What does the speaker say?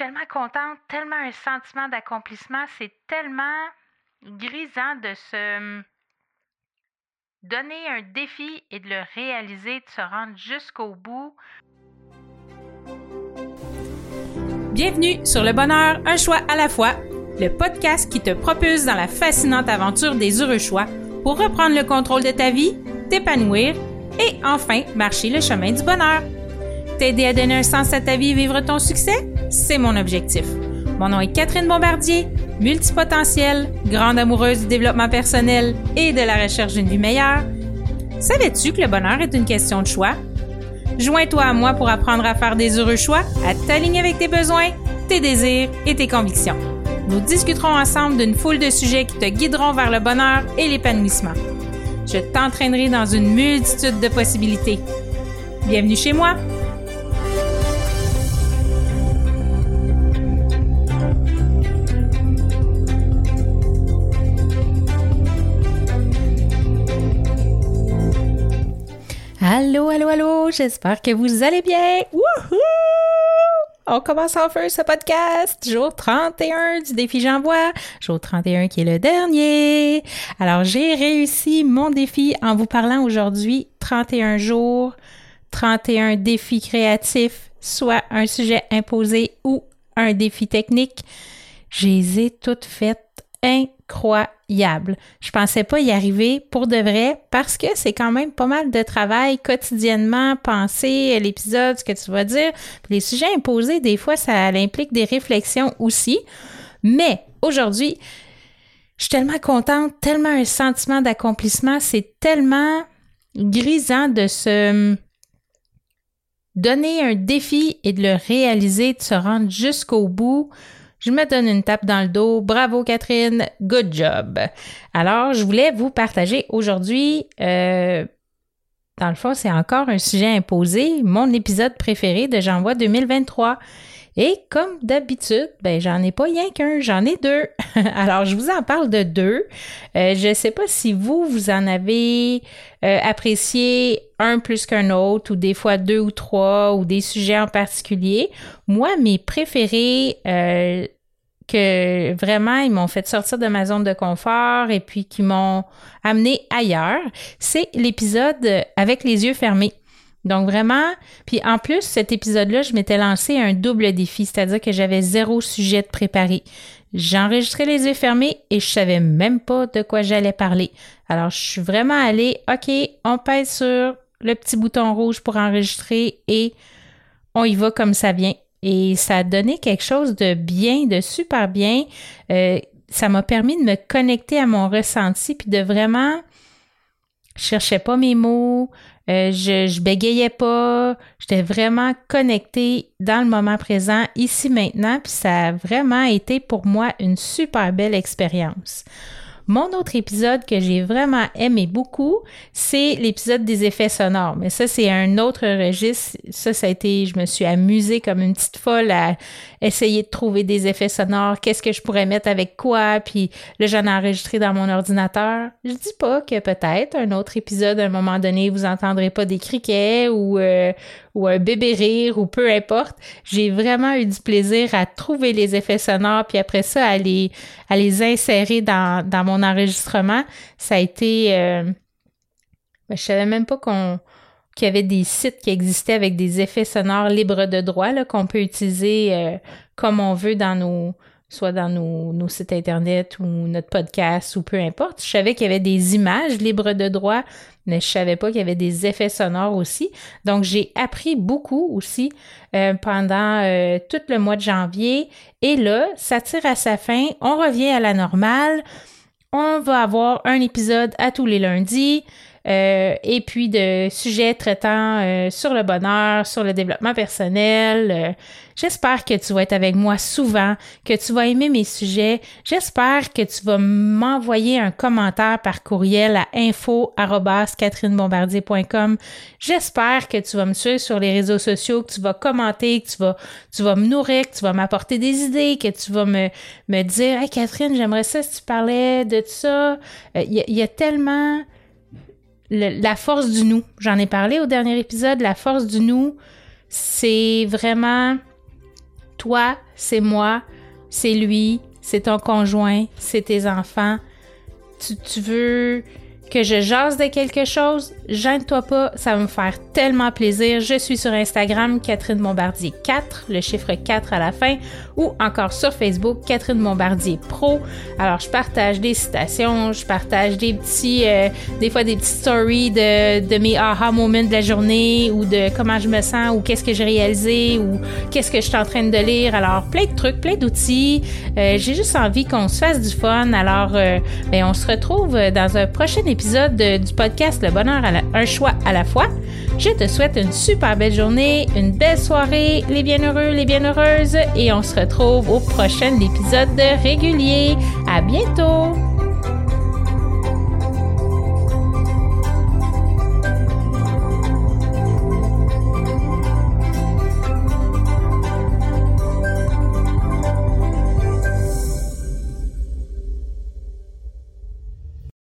tellement contente, tellement un sentiment d'accomplissement. C'est tellement grisant de se donner un défi et de le réaliser, de se rendre jusqu'au bout. Bienvenue sur Le Bonheur, un choix à la fois, le podcast qui te propulse dans la fascinante aventure des heureux choix pour reprendre le contrôle de ta vie, t'épanouir et enfin marcher le chemin du bonheur. T'aider à donner un sens à ta vie et vivre ton succès, c'est mon objectif. Mon nom est Catherine Bombardier, multipotentielle, grande amoureuse du développement personnel et de la recherche d'une vie meilleure. Savais-tu que le bonheur est une question de choix? Joins-toi à moi pour apprendre à faire des heureux choix, à t'aligner avec tes besoins, tes désirs et tes convictions. Nous discuterons ensemble d'une foule de sujets qui te guideront vers le bonheur et l'épanouissement. Je t'entraînerai dans une multitude de possibilités. Bienvenue chez moi! Allô, allô, allô, j'espère que vous allez bien. Wouhou! On commence en feu ce podcast. Jour 31 du défi J'envoie. Jour 31 qui est le dernier. Alors, j'ai réussi mon défi en vous parlant aujourd'hui 31 jours, 31 défis créatifs, soit un sujet imposé ou un défi technique. Je les ai toutes faites incroyable. Je pensais pas y arriver pour de vrai parce que c'est quand même pas mal de travail quotidiennement, penser l'épisode, ce que tu vas dire. les sujets imposés, des fois, ça implique des réflexions aussi. Mais aujourd'hui, je suis tellement contente, tellement un sentiment d'accomplissement. C'est tellement grisant de se donner un défi et de le réaliser, de se rendre jusqu'au bout. Je me donne une tape dans le dos. Bravo Catherine, good job. Alors, je voulais vous partager aujourd'hui, euh, dans le fond, c'est encore un sujet imposé, mon épisode préféré de J'envoie 2023. Et comme d'habitude, ben j'en ai pas rien qu'un, j'en ai deux. Alors je vous en parle de deux. Euh, je sais pas si vous vous en avez euh, apprécié un plus qu'un autre ou des fois deux ou trois ou des sujets en particulier. Moi, mes préférés euh, que vraiment ils m'ont fait sortir de ma zone de confort et puis qui m'ont amené ailleurs, c'est l'épisode avec les yeux fermés. Donc vraiment, puis en plus, cet épisode-là, je m'étais lancé un double défi, c'est-à-dire que j'avais zéro sujet de préparé. J'enregistrais les yeux fermés et je savais même pas de quoi j'allais parler. Alors, je suis vraiment allée, OK, on pèse sur le petit bouton rouge pour enregistrer et on y va comme ça vient. Et ça a donné quelque chose de bien, de super bien. Euh, ça m'a permis de me connecter à mon ressenti puis de vraiment je cherchais pas mes mots, euh, je, je bégayais pas, j'étais vraiment connectée dans le moment présent, ici maintenant, puis ça a vraiment été pour moi une super belle expérience. Mon autre épisode que j'ai vraiment aimé beaucoup, c'est l'épisode des effets sonores. Mais ça, c'est un autre registre. Ça, ça a été, je me suis amusée comme une petite folle à essayer de trouver des effets sonores. Qu'est-ce que je pourrais mettre avec quoi? Puis là, j'en ai enregistré dans mon ordinateur. Je dis pas que peut-être un autre épisode, à un moment donné, vous entendrez pas des criquets ou, euh, ou un bébé rire ou peu importe. J'ai vraiment eu du plaisir à trouver les effets sonores puis après ça à les, insérer dans, dans mon enregistrement. Ça a été... Euh, ben, je savais même pas qu'on qu'il y avait des sites qui existaient avec des effets sonores libres de droit qu'on peut utiliser euh, comme on veut dans nos soit dans nos, sites internet ou notre podcast ou peu importe. Je savais qu'il y avait des images libres de droit, mais je savais pas qu'il y avait des effets sonores aussi. Donc j'ai appris beaucoup aussi euh, pendant euh, tout le mois de janvier. Et là, ça tire à sa fin. On revient à la normale. On va avoir un épisode à tous les lundis. Euh, et puis de sujets traitant euh, sur le bonheur, sur le développement personnel. Euh, j'espère que tu vas être avec moi souvent, que tu vas aimer mes sujets. J'espère que tu vas m'envoyer un commentaire par courriel à info@catherinebombardier.com. J'espère que tu vas me suivre sur les réseaux sociaux, que tu vas commenter, que tu vas, tu vas me nourrir, que tu vas m'apporter des idées, que tu vas me, me dire, hey Catherine, j'aimerais ça si tu parlais de ça. Il y, y a tellement la force du nous. J'en ai parlé au dernier épisode. La force du nous, c'est vraiment toi, c'est moi, c'est lui, c'est ton conjoint, c'est tes enfants. Tu, veux que je jase de quelque chose, gêne-toi pas, ça va me faire tellement plaisir. Je suis sur Instagram, Catherine Bombardier 4, le chiffre 4 à la fin, ou encore sur Facebook, Catherine Bombardier Pro. Alors, je partage des citations, je partage des petits, euh, des fois des petites stories de, de mes aha moments de la journée, ou de comment je me sens, ou qu'est-ce que j'ai réalisé, ou qu'est-ce que je suis en train de lire. Alors, plein de trucs, plein d'outils. Euh, j'ai juste envie qu'on se fasse du fun. Alors, euh, ben, on se retrouve dans un prochain épisode épisode du podcast Le bonheur à un choix à la fois. Je te souhaite une super belle journée, une belle soirée, les bienheureux, les bienheureuses, et on se retrouve au prochain épisode régulier. À bientôt!